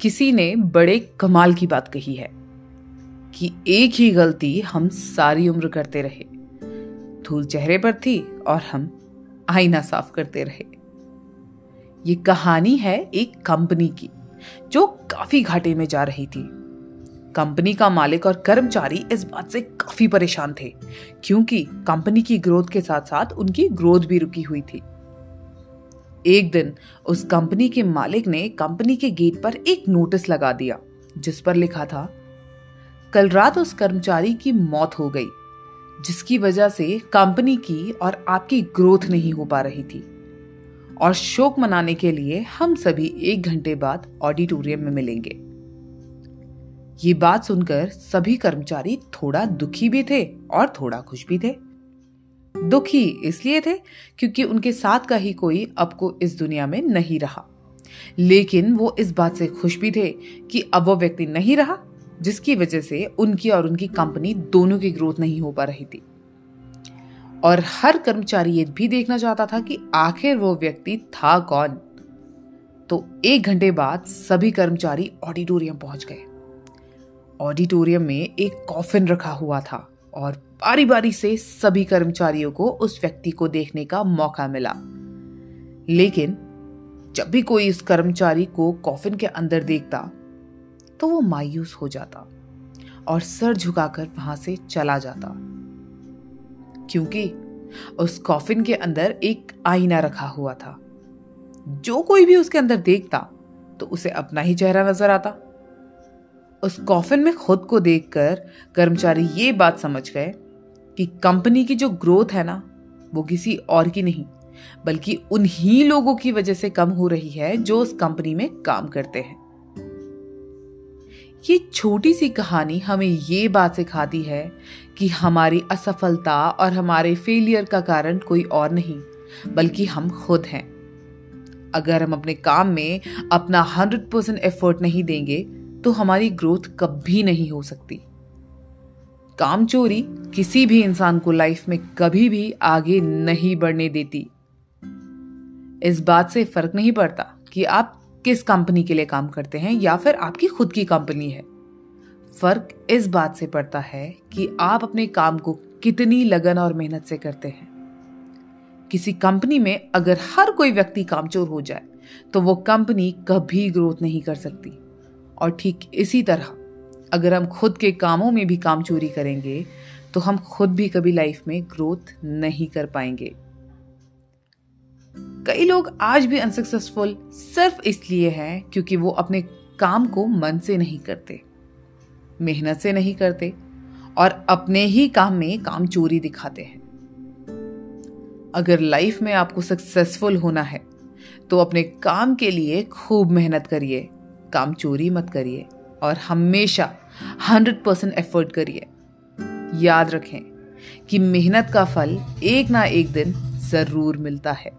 किसी ने बड़े कमाल की बात कही है कि एक ही गलती हम सारी उम्र करते रहे। धूल चेहरे पर थी और हम आईना साफ़ करते रहे। ये कहानी है एक कंपनी की, जो काफ़ी घाटे में जा रही थी। कंपनी का मालिक और कर्मचारी इस बात से काफ़ी परेशान थे, क्योंकि कंपनी की ग्रोथ के साथ साथ उनकी ग्रोथ भी रुकी हुई थी। एक दिन उस कंपनी के मालिक ने कंपनी के गेट पर एक नोटिस लगा दिया, जिस पर लिखा था, कल रात उस कर्मचारी की मौत हो गई, जिसकी वजह से कंपनी की और आपकी ग्रोथ नहीं हो पा रही थी। और शोक मनाने के लिए हम सभी एक घंटे बाद ऑडिटोरियम में मिलेंगे। ये बात सुनकर सभी कर्मचारी थोड़ा दुखी भी थे और थोड़ा खुश भी थे। दुखी इसलिए थे क्योंकि उनके साथ का ही कोई अब को इस दुनिया में नहीं रहा। लेकिन वो इस बात से खुश भी थे कि अब वो व्यक्ति नहीं रहा, जिसकी वजह से उनकी और उनकी कंपनी दोनों की ग्रोथ नहीं हो पा रही थी। और हर कर्मचारी ये भी देखना चाहता था कि आखिर वो व्यक्ति था कौन। तो एक घंटे बाद सभी कर्मचारी ऑडिटोरियम पहुँच गए। ऑडिटोरियम में एक कॉफिन रखा हुआ था और बारी बारी से सभी कर्मचारियों को उस व्यक्ति को देखने का मौका मिला। लेकिन, जब भी कोई इस कर्मचारी को कॉफिन के अंदर देखता तो वो मायूस हो जाता और सर झुकाकर वहाँ से चला जाता। क्योंकि उस कॉफिन के अंदर एक आईना रखा हुआ था। जो कोई भी उसके अंदर देखता तो उसे अपना ही चेहरा नज़र आता। उस कॉफिन में खुद को देखकर कर्मचारी ये बात समझ गए कि कंपनी की जो ग्रोथ है ना, वो किसी और की नहीं, बल्कि उन्हीं लोगों की वजह से कम हो रही है जो उस कंपनी में काम करते हैं। ये छोटी सी कहानी हमें ये बात सिखाती है कि हमारी असफलता और हमारे फेलियर का कारण कोई और नहीं, बल्कि हम खुद हैं। अगर हम अपने काम में अपना हंड्रेड परसेंट एफर्ट नहीं देंगे तो हमारी ग्रोथ कभी नहीं हो सकती। काम चोरी किसी भी इंसान को लाइफ में कभी भी आगे नहीं बढ़ने देती। इस बात से फ़र्क नहीं पड़ता कि आप किस कंपनी के लिए काम करते हैं या फिर आपकी खुद की कंपनी है। फ़र्क इस बात से पड़ता है कि आप अपने काम को कितनी लगन और मेहनत से करते हैं। किसी कंपनी में अगर हर कोई व्यक्ति कामचोर हो जाए तो वो कंपनी कभी ग्रोथ नहीं कर सकती। और ठीक इसी तरह अगर हम खुद के कामों में भी काम चोरी करेंगे तो हम खुद भी कभी लाइफ में ग्रोथ नहीं कर पाएँगे। कई लोग आज भी अनसक्सेसफुल सिर्फ़ इसलिए हैं क्योंकि वो अपने काम को मन से नहीं करते, मेहनत से नहीं करते और अपने ही काम में काम चोरी दिखाते हैं। अगर लाइफ में आपको सक्सेसफुल होना है तो अपने काम के लिए खूब मेहनत करिए, काम चोरी मत करिए। और हमेशा हंड्रेड परसेंट एफर्ट करिए। याद रखें कि मेहनत का फल एक ना एक दिन ज़रूर मिलता है।